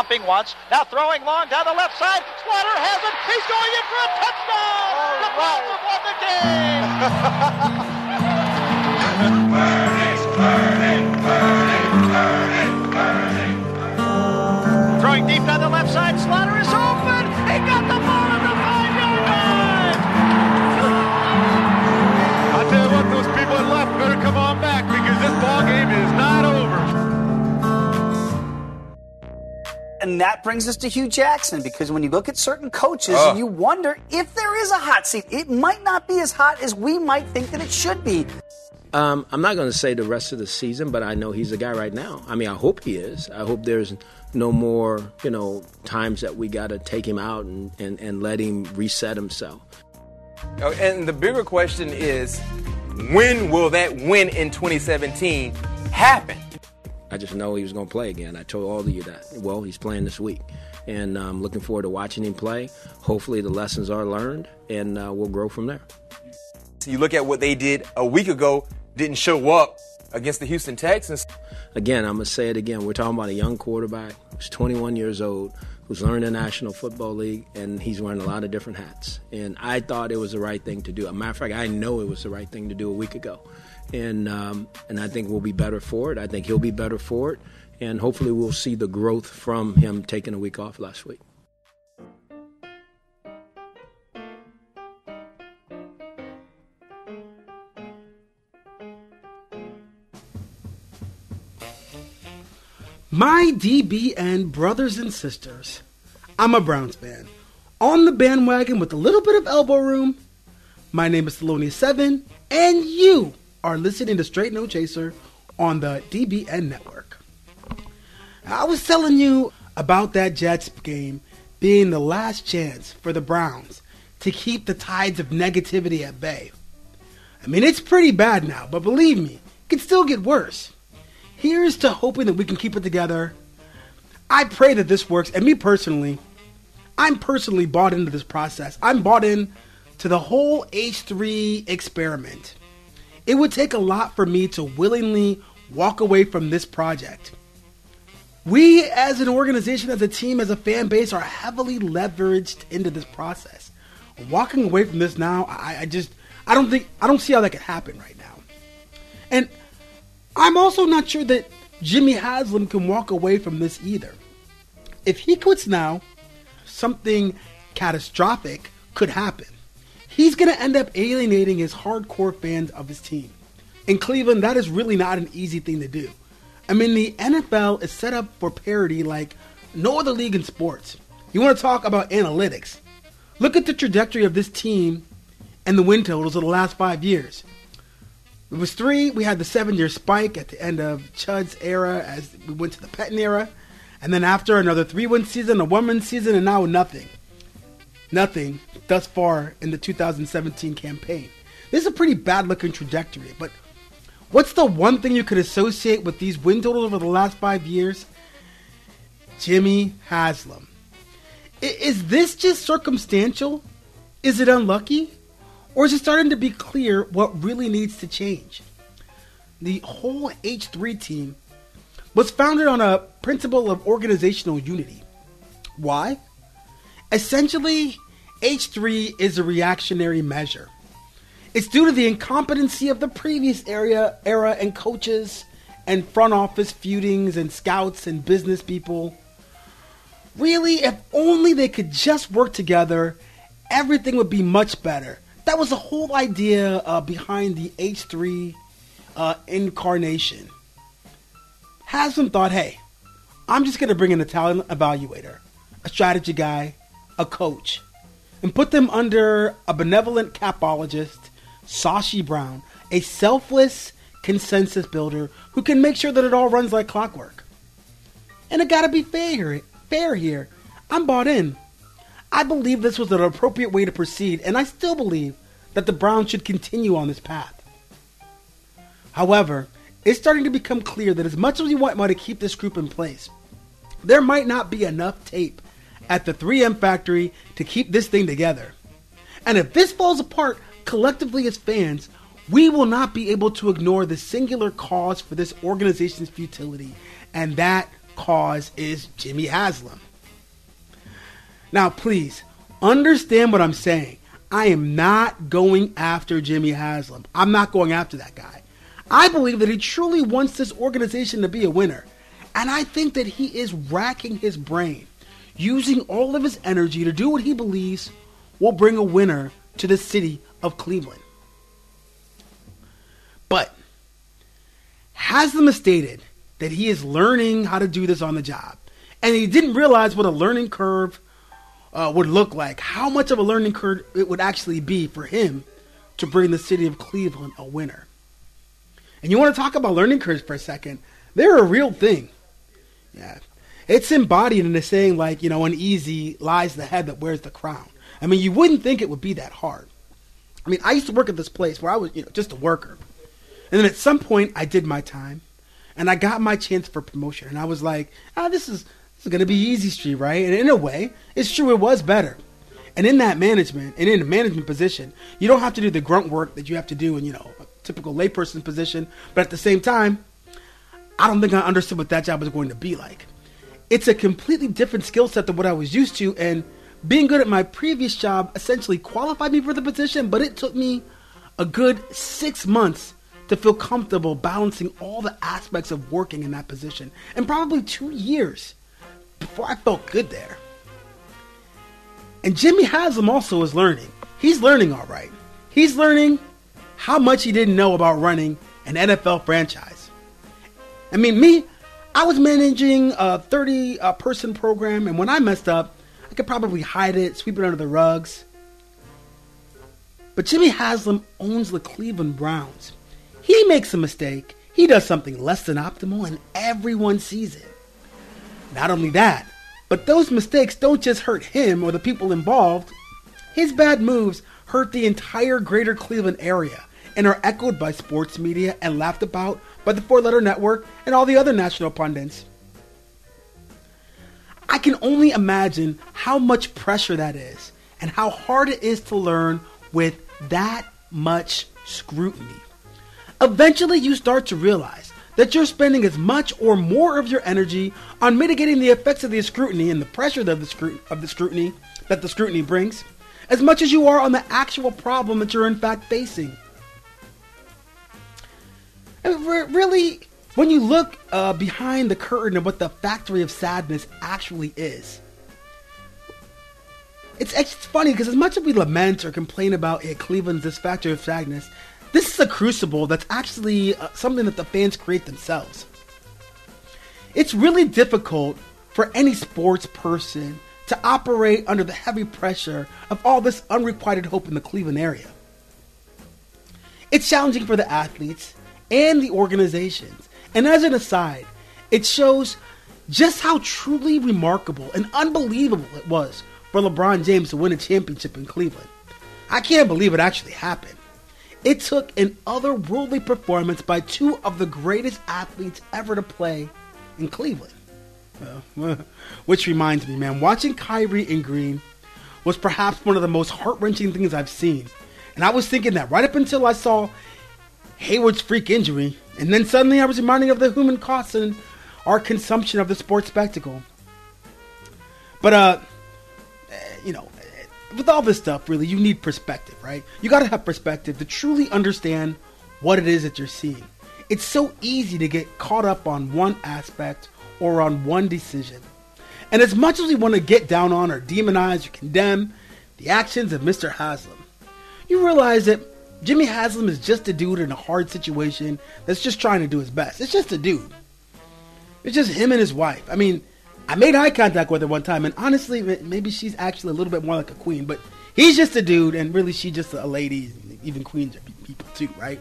Bumping once, now throwing long down the left side. Slaughter has it. He's going in for a touchdown. the Browns have won the game. burning, burning, burning, burning, burning. Throwing deep down the left side. Slaughter is open. And that brings us to Hue Jackson because when you look at certain coaches, Ugh. you wonder if there is a hot seat. It might not be as hot as we might think that it should be. Um, I'm not going to say the rest of the season, but I know he's a guy right now. I mean, I hope he is. I hope there's no more, you know, times that we got to take him out and, and, and let him reset himself. Oh, And the bigger question is, when will that win in 2017 happen? I just know he was going to play again. I told all of you that. Well, he's playing this week. And I'm looking forward to watching him play. Hopefully, the lessons are learned, and uh, we'll grow from there. So you look at what they did a week ago, didn't show up against the Houston Texans. Again, I'm going to say it again. We're talking about a young quarterback who's 21 years old, who's learned the National Football League, and he's wearing a lot of different hats. And I thought it was the right thing to do. As a matter of fact, I know it was the right thing to do a week ago. And, um, and I think we'll be better for it. I think he'll be better for it. And hopefully, we'll see the growth from him taking a week off last week. My DBN brothers and sisters, I'm a Browns fan. On the bandwagon with a little bit of elbow room. My name is Thelonious7, and you are listening to Straight No Chaser on the DBN network. I was telling you about that Jets game being the last chance for the Browns to keep the tides of negativity at bay. I mean, it's pretty bad now, but believe me, it can still get worse. Here's to hoping that we can keep it together. I pray that this works, and me personally, I'm personally bought into this process. I'm bought in to the whole H3 experiment. It would take a lot for me to willingly walk away from this project. We, as an organization, as a team, as a fan base, are heavily leveraged into this process. Walking away from this now, I, I just, I don't think, I don't see how that could happen right now. And I'm also not sure that Jimmy Haslam can walk away from this either. If he quits now, something catastrophic could happen. He's going to end up alienating his hardcore fans of his team. In Cleveland, that is really not an easy thing to do. I mean, the NFL is set up for parity like no other league in sports. You want to talk about analytics? Look at the trajectory of this team and the win totals of the last five years. It was three. We had the seven year spike at the end of Chud's era as we went to the Pettine era. And then after another three win season, a one win season, and now nothing. Nothing thus far in the 2017 campaign. This is a pretty bad looking trajectory, but what's the one thing you could associate with these win totals over the last five years? Jimmy Haslam. Is this just circumstantial? Is it unlucky? Or is it starting to be clear what really needs to change? The whole H3 team was founded on a principle of organizational unity. Why? Essentially, H3 is a reactionary measure. It's due to the incompetency of the previous area, era and coaches and front office feudings and scouts and business people. Really, if only they could just work together, everything would be much better. That was the whole idea uh, behind the H3 uh, incarnation. Haslam thought, hey, I'm just going to bring in a talent evaluator, a strategy guy, a coach, and put them under a benevolent capologist, Sashi Brown, a selfless consensus builder who can make sure that it all runs like clockwork. And it got to be fair, fair here. I'm bought in. I believe this was an appropriate way to proceed, and I still believe that the Browns should continue on this path. However, it's starting to become clear that as much as we want to keep this group in place, there might not be enough tape at the 3M factory to keep this thing together. And if this falls apart collectively as fans, we will not be able to ignore the singular cause for this organization's futility, and that cause is Jimmy Haslam. Now, please understand what I'm saying. I am not going after Jimmy Haslam. I'm not going after that guy. I believe that he truly wants this organization to be a winner. And I think that he is racking his brain, using all of his energy to do what he believes will bring a winner to the city of Cleveland. But Haslam stated that he is learning how to do this on the job. And he didn't realize what a learning curve uh, would look like, how much of a learning curve it would actually be for him to bring the city of Cleveland a winner. And you want to talk about learning curves for a second? They're a real thing. Yeah. It's embodied in the saying, like, you know, uneasy lies the head that wears the crown. I mean, you wouldn't think it would be that hard. I mean, I used to work at this place where I was, you know, just a worker. And then at some point, I did my time and I got my chance for promotion. And I was like, ah, this is this is going to be easy street, right? And in a way, it's true, it was better. And in that management, and in a management position, you don't have to do the grunt work that you have to do in, you know, a typical layperson position. But at the same time, I don't think I understood what that job was going to be like. It's a completely different skill set than what I was used to, and being good at my previous job essentially qualified me for the position, but it took me a good six months to feel comfortable balancing all the aspects of working in that position, and probably two years before I felt good there. And Jimmy Haslam also is learning. He's learning all right. He's learning how much he didn't know about running an NFL franchise. I mean, me, I was managing a 30 uh, person program, and when I messed up, I could probably hide it, sweep it under the rugs. But Jimmy Haslam owns the Cleveland Browns. He makes a mistake, he does something less than optimal, and everyone sees it. Not only that, but those mistakes don't just hurt him or the people involved. His bad moves hurt the entire greater Cleveland area and are echoed by sports media and laughed about by the Four Letter Network and all the other national pundits. I can only imagine how much pressure that is and how hard it is to learn with that much scrutiny. Eventually, you start to realize that you're spending as much or more of your energy on mitigating the effects of the scrutiny and the pressure of the, of the scrutiny that the scrutiny brings, as much as you are on the actual problem that you're in fact facing. Really, when you look uh, behind the curtain of what the factory of sadness actually is, it's, it's funny because as much as we lament or complain about hey, Cleveland's this factory of sadness, this is a crucible that's actually uh, something that the fans create themselves. It's really difficult for any sports person to operate under the heavy pressure of all this unrequited hope in the Cleveland area. It's challenging for the athletes and the organizations. And as an aside, it shows just how truly remarkable and unbelievable it was for LeBron James to win a championship in Cleveland. I can't believe it actually happened. It took an otherworldly performance by two of the greatest athletes ever to play in Cleveland. Which reminds me, man, watching Kyrie and Green was perhaps one of the most heart wrenching things I've seen. And I was thinking that right up until I saw Hayward's freak injury, and then suddenly I was reminded of the human cost and our consumption of the sports spectacle. But, uh, eh, you know, with all this stuff, really, you need perspective, right? You got to have perspective to truly understand what it is that you're seeing. It's so easy to get caught up on one aspect or on one decision. And as much as we want to get down on or demonize or condemn the actions of Mr. Haslam, you realize that Jimmy Haslam is just a dude in a hard situation that's just trying to do his best. It's just a dude. It's just him and his wife. I mean, I made eye contact with her one time, and honestly, maybe she's actually a little bit more like a queen, but he's just a dude, and really, she's just a lady. Even queens are people too, right?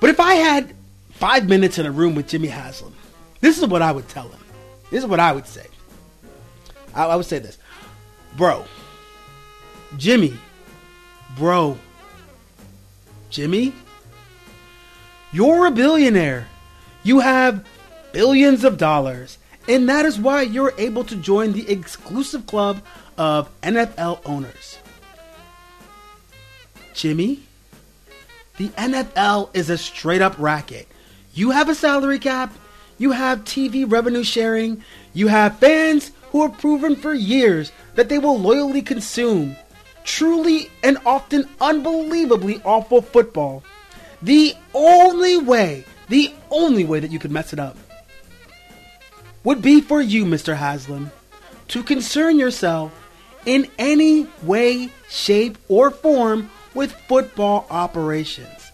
But if I had five minutes in a room with Jimmy Haslam, this is what I would tell him. This is what I would say. I, I would say this, bro. Jimmy, bro. Jimmy, you're a billionaire. You have billions of dollars. And that is why you're able to join the exclusive club of NFL owners. Jimmy, the NFL is a straight up racket. You have a salary cap, you have TV revenue sharing, you have fans who have proven for years that they will loyally consume truly and often unbelievably awful football. The only way, the only way that you could mess it up would be for you, Mr. Haslam, to concern yourself in any way, shape, or form with football operations.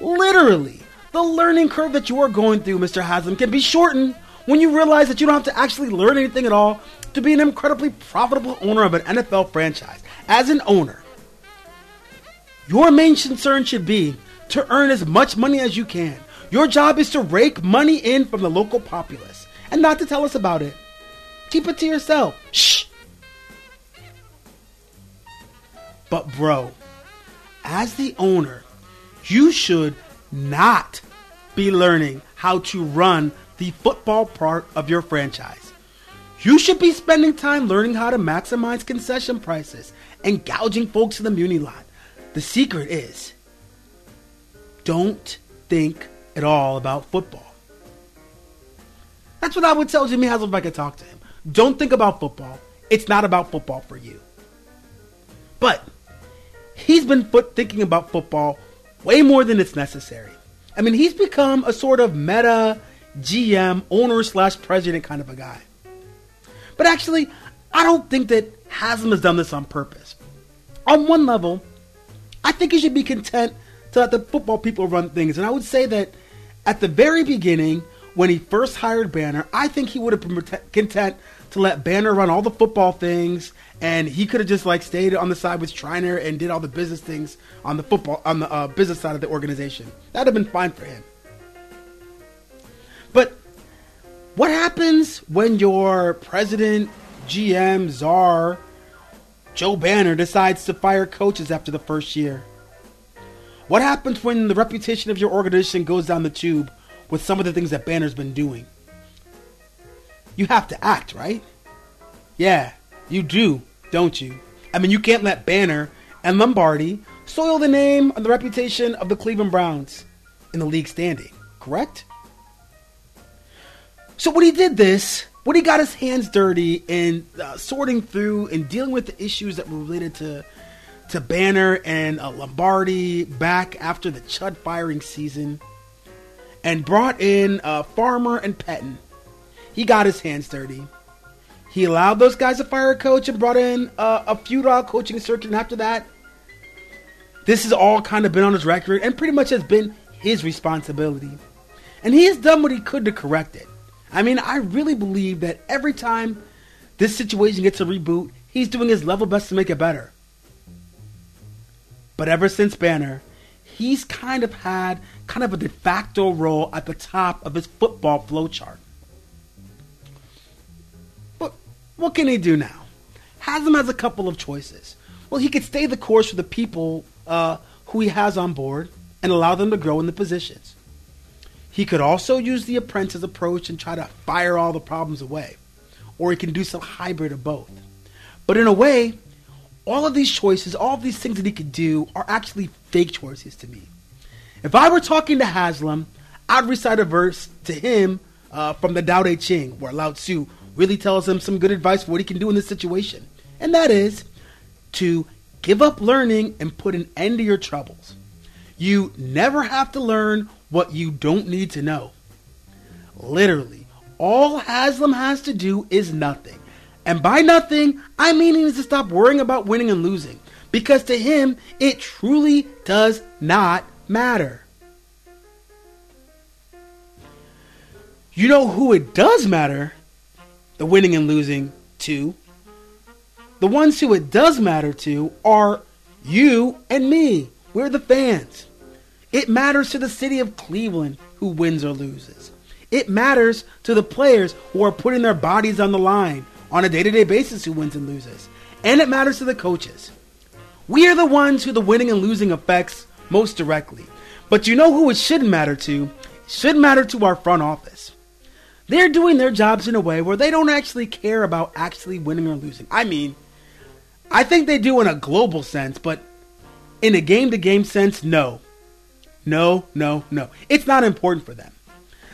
Literally, the learning curve that you are going through, Mr. Haslam, can be shortened when you realize that you don't have to actually learn anything at all to be an incredibly profitable owner of an NFL franchise. As an owner, your main concern should be to earn as much money as you can. Your job is to rake money in from the local populace and not to tell us about it. Keep it to yourself. Shh. But, bro, as the owner, you should not be learning how to run the football part of your franchise. You should be spending time learning how to maximize concession prices and gouging folks in the muni lot. The secret is don't think at all about football. That's what I would tell Jimmy Haslam if I could talk to him. Don't think about football. It's not about football for you. But he's been foot thinking about football way more than it's necessary. I mean, he's become a sort of meta GM, owner slash president kind of a guy. But actually, I don't think that Haslam has done this on purpose. On one level, I think he should be content to let the football people run things. And I would say that at the very beginning, when he first hired Banner, I think he would have been content to let Banner run all the football things, and he could have just like stayed on the side with Scheiner and did all the business things on the football on the uh, business side of the organization. That'd have been fine for him. What happens when your president, GM, czar, Joe Banner decides to fire coaches after the first year? What happens when the reputation of your organization goes down the tube with some of the things that Banner's been doing? You have to act, right? Yeah, you do, don't you? I mean, you can't let Banner and Lombardi soil the name and the reputation of the Cleveland Browns in the league standing, correct? So when he did this, when he got his hands dirty in uh, sorting through and dealing with the issues that were related to to Banner and uh, Lombardi back after the Chud firing season, and brought in uh, Farmer and Pettine, he got his hands dirty. He allowed those guys to fire a coach and brought in uh, a futile coaching search. And after that, this has all kind of been on his record and pretty much has been his responsibility. And he has done what he could to correct it. I mean, I really believe that every time this situation gets a reboot, he's doing his level best to make it better. But ever since Banner, he's kind of had kind of a de facto role at the top of his football flowchart. But what can he do now? Haslam has a couple of choices. Well, he could stay the course for the people uh, who he has on board and allow them to grow in the positions. He could also use the apprentice approach and try to fire all the problems away. Or he can do some hybrid of both. But in a way, all of these choices, all of these things that he could do are actually fake choices to me. If I were talking to Haslam, I'd recite a verse to him uh, from the Tao Te Ching, where Lao Tzu really tells him some good advice for what he can do in this situation. And that is to give up learning and put an end to your troubles. You never have to learn what you don't need to know. Literally, all Haslam has to do is nothing. And by nothing, I mean he needs to stop worrying about winning and losing. Because to him, it truly does not matter. You know who it does matter? The winning and losing to. The ones who it does matter to are you and me. We're the fans. It matters to the city of Cleveland who wins or loses. It matters to the players who are putting their bodies on the line on a day to day basis who wins and loses. And it matters to the coaches. We are the ones who the winning and losing affects most directly. But you know who it shouldn't matter to? It should matter to our front office. They're doing their jobs in a way where they don't actually care about actually winning or losing. I mean, I think they do in a global sense, but in a game to game sense, no. No, no, no. It's not important for them.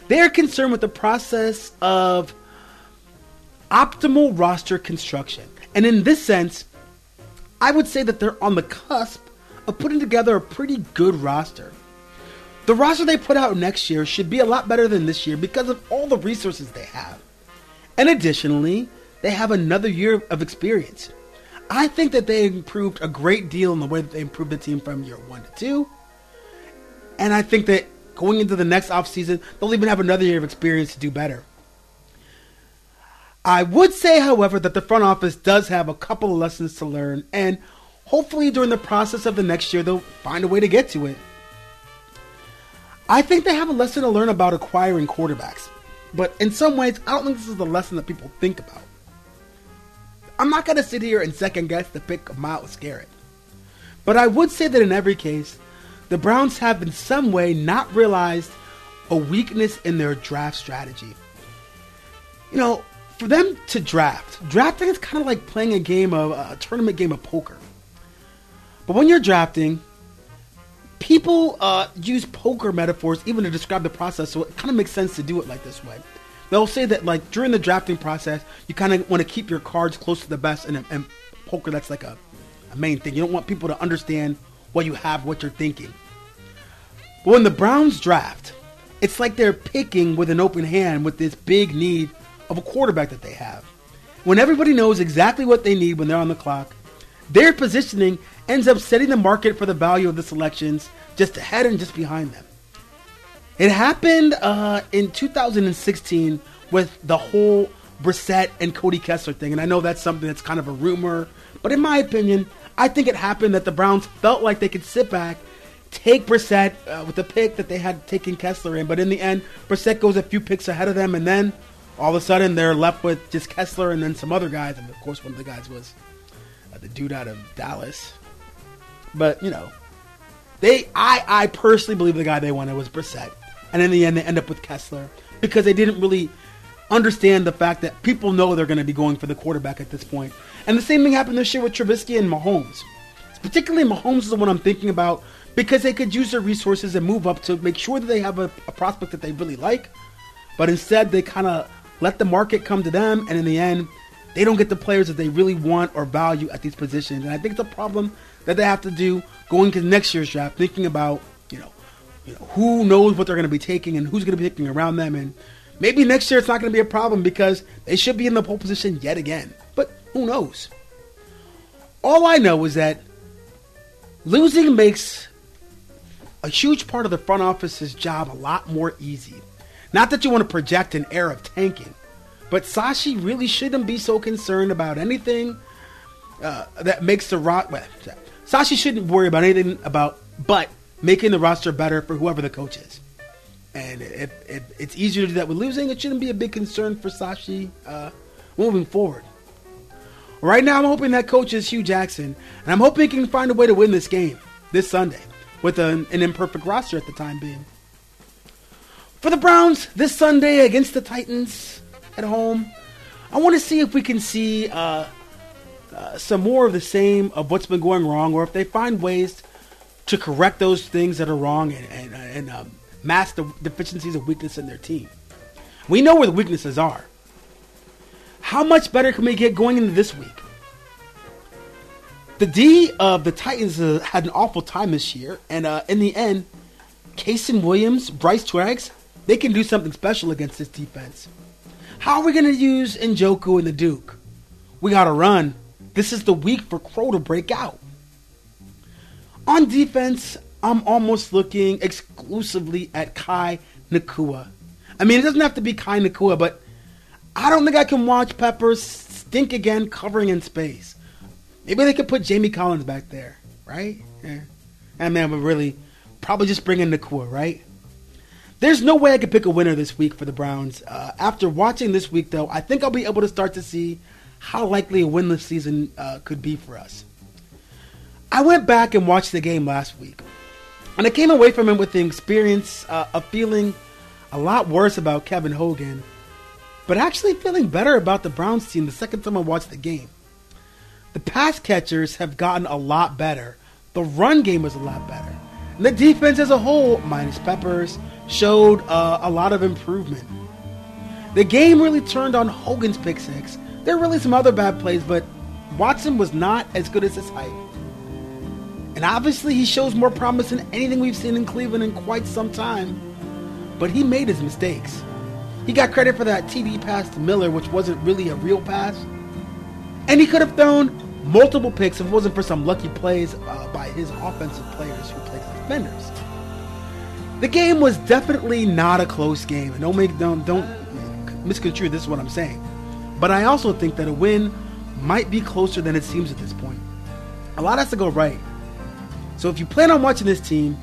They are concerned with the process of optimal roster construction. And in this sense, I would say that they're on the cusp of putting together a pretty good roster. The roster they put out next year should be a lot better than this year because of all the resources they have. And additionally, they have another year of experience. I think that they improved a great deal in the way that they improved the team from year one to two. And I think that going into the next offseason, they'll even have another year of experience to do better. I would say, however, that the front office does have a couple of lessons to learn, and hopefully during the process of the next year, they'll find a way to get to it. I think they have a lesson to learn about acquiring quarterbacks, but in some ways, I don't think this is the lesson that people think about. I'm not going to sit here and second guess the pick of Myles Garrett, but I would say that in every case, the Browns have in some way not realized a weakness in their draft strategy. You know, for them to draft, drafting is kind of like playing a game of a tournament game of poker. But when you're drafting, people uh, use poker metaphors even to describe the process, so it kind of makes sense to do it like this way. They'll say that like during the drafting process, you kind of want to keep your cards close to the best, and, and poker that's like a, a main thing. You don't want people to understand what you have, what you're thinking. But when the Browns draft, it's like they're picking with an open hand with this big need of a quarterback that they have. When everybody knows exactly what they need when they're on the clock, their positioning ends up setting the market for the value of the selections just ahead and just behind them. It happened uh, in 2016 with the whole Brissett and Cody Kessler thing, and I know that's something that's kind of a rumor, but in my opinion, I think it happened that the Browns felt like they could sit back, take Brissett uh, with the pick that they had taken Kessler in, but in the end, Brissett goes a few picks ahead of them, and then all of a sudden they're left with just Kessler and then some other guys, and of course one of the guys was uh, the dude out of Dallas. But you know, they I I personally believe the guy they wanted was Brissett, and in the end they end up with Kessler because they didn't really understand the fact that people know they're going to be going for the quarterback at this point. And the same thing happened this year with Trubisky and Mahomes. Particularly Mahomes is the one I'm thinking about because they could use their resources and move up to make sure that they have a, a prospect that they really like. But instead, they kind of let the market come to them, and in the end, they don't get the players that they really want or value at these positions. And I think it's a problem that they have to do going to next year's draft, thinking about you know, you know who knows what they're going to be taking and who's going to be picking around them, and maybe next year it's not going to be a problem because they should be in the pole position yet again. But who knows? All I know is that losing makes a huge part of the front office's job a lot more easy. Not that you want to project an air of tanking, but Sashi really shouldn't be so concerned about anything uh, that makes the rock. Well, Sashi shouldn't worry about anything about but making the roster better for whoever the coach is. And if, if it's easier to do that with losing, it shouldn't be a big concern for Sashi uh, moving forward. Right now, I'm hoping that coach is Hue Jackson, and I'm hoping he can find a way to win this game this Sunday with an, an imperfect roster at the time being. For the Browns this Sunday against the Titans at home, I want to see if we can see uh, uh, some more of the same of what's been going wrong, or if they find ways to correct those things that are wrong and, and, and um, mask the deficiencies and weakness in their team. We know where the weaknesses are. How much better can we get going into this week? The D of the Titans uh, had an awful time this year, and uh, in the end, Kasen Williams, Bryce Treggs, they can do something special against this defense. How are we going to use Njoku and the Duke? We got to run. This is the week for Crow to break out. On defense, I'm almost looking exclusively at Kai Nacua. I mean, it doesn't have to be Kai Nacua, but I don't think I can watch Peppers stink again covering in space. Maybe they could put Jamie Collins back there, right? Yeah. And man, but really, probably just bring in Nacua, right? There's no way I could pick a winner this week for the Browns. Uh, after watching this week, though, I think I'll be able to start to see how likely a winless season uh, could be for us. I went back and watched the game last week, and I came away from it with the experience uh, of feeling a lot worse about Kevin Hogan, but actually feeling better about the Browns team the second time I watched the game. The pass catchers have gotten a lot better. The run game was a lot better. And the defense as a whole, minus Peppers, showed uh, a lot of improvement. The game really turned on Hogan's pick six. There were really some other bad plays, but Watson was not as good as his hype. And obviously, he shows more promise than anything we've seen in Cleveland in quite some time. But he made his mistakes. He got credit for that TD pass to Miller, which wasn't really a real pass. And he could have thrown multiple picks if it wasn't for some lucky plays uh, by his offensive players who played defenders. The game was definitely not a close game, and don't make don't don't misconstrue this is what I'm saying. But I also think that a win might be closer than it seems at this point. A lot has to go right. So if you plan on watching this team,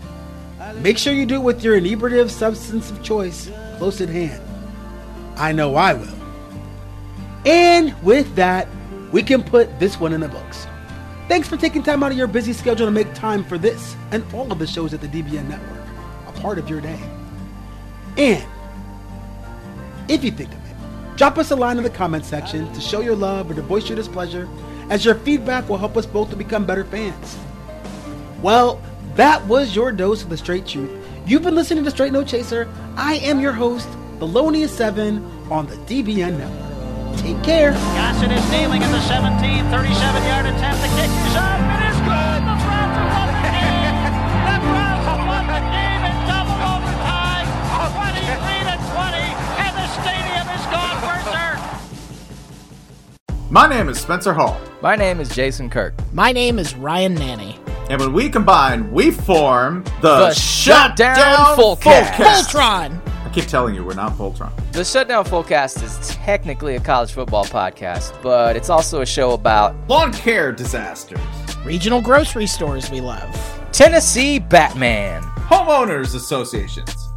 make sure you do it with your inebriative substance of choice close at hand. I know I will. And with that, we can put this one in the books. Thanks for taking time out of your busy schedule to make time for this and all of the shows at the DBN Network, a part of your day. And if you think of it, drop us a line in the comment section to show your love or to voice your displeasure, as your feedback will help us both to become better fans. Well, that was your dose of the straight truth. You've been listening to Straight No Chaser. I am your host, Thelonious 7 on the DBN Network. Take care. Gossett is kneeling at the 17, 37 yard attempt. The kick is up. It is good. The Browns have won the game. The Browns have won the game in double overtime. 23 to 20, and the stadium is gone berserk. My name is Spencer Hall, My name is Jason Kirk. My name is Ryan Nanni. And when we combine, we form the, The Shutdown Fullcast. Voltron! I keep telling you, we're not Voltron. The Shutdown Fullcast is technically a college football podcast, but it's also a show about Lawn care disasters, Regional grocery stores we love. Tennessee Batman. homeowners associations,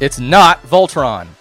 It's not Voltron.